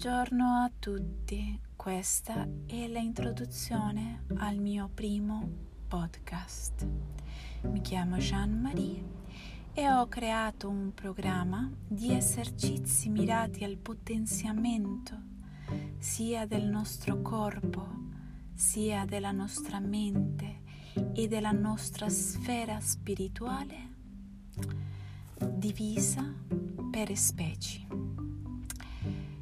Buongiorno a tutti, questa è l'introduzione al mio primo podcast. Mi chiamo Jean-Marie e ho creato un programma di esercizi mirati al potenziamento sia del nostro corpo, sia della nostra mente e della nostra sfera spirituale divisa per specie.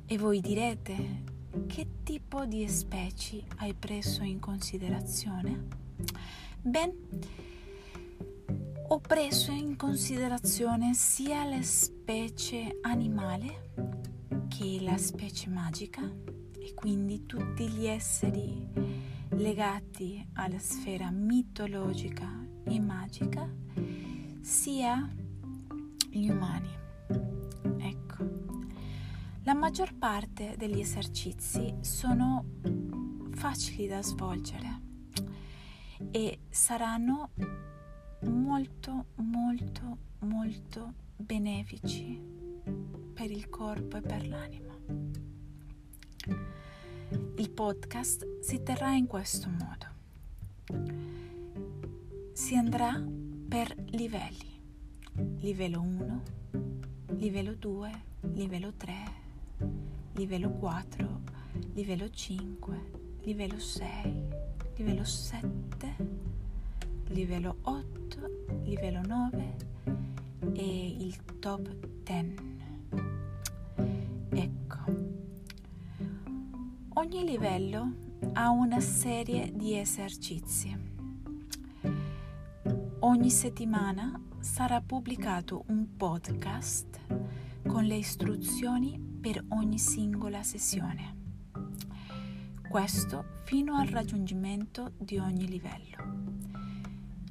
E voi direte, che tipo di specie hai preso in considerazione? Ben, ho preso in considerazione sia la specie animale che la specie magica e quindi tutti gli esseri legati alla sfera mitologica e magica, sia gli umani. Maggior parte degli esercizi sono facili da svolgere e saranno molto molto molto benefici per il corpo e per l'anima. Il podcast si terrà in questo modo. Si andrà per livelli. Livello 1, livello 2, livello 3, livello 4, livello 5, livello 6, livello 7, livello 8, livello 9 e il top 10. Ecco, ogni livello ha una serie di esercizi. Ogni settimana sarà pubblicato un podcast con le istruzioni per ogni singola sessione. Questo fino al raggiungimento di ogni livello.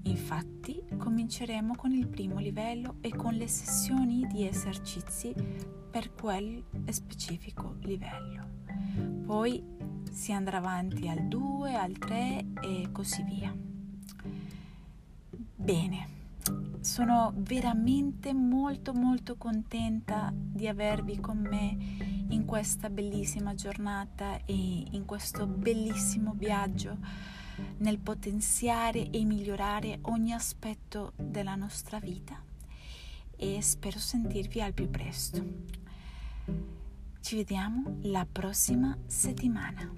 Infatti cominceremo con il primo livello e con le sessioni di esercizi per quel specifico livello. Poi si andrà avanti al 2, al 3 e così via. Bene, sono veramente molto molto contenta di avervi con me in questa bellissima giornata e in questo bellissimo viaggio nel potenziare e migliorare ogni aspetto della nostra vita e spero sentirvi al più presto. Ci vediamo la prossima settimana.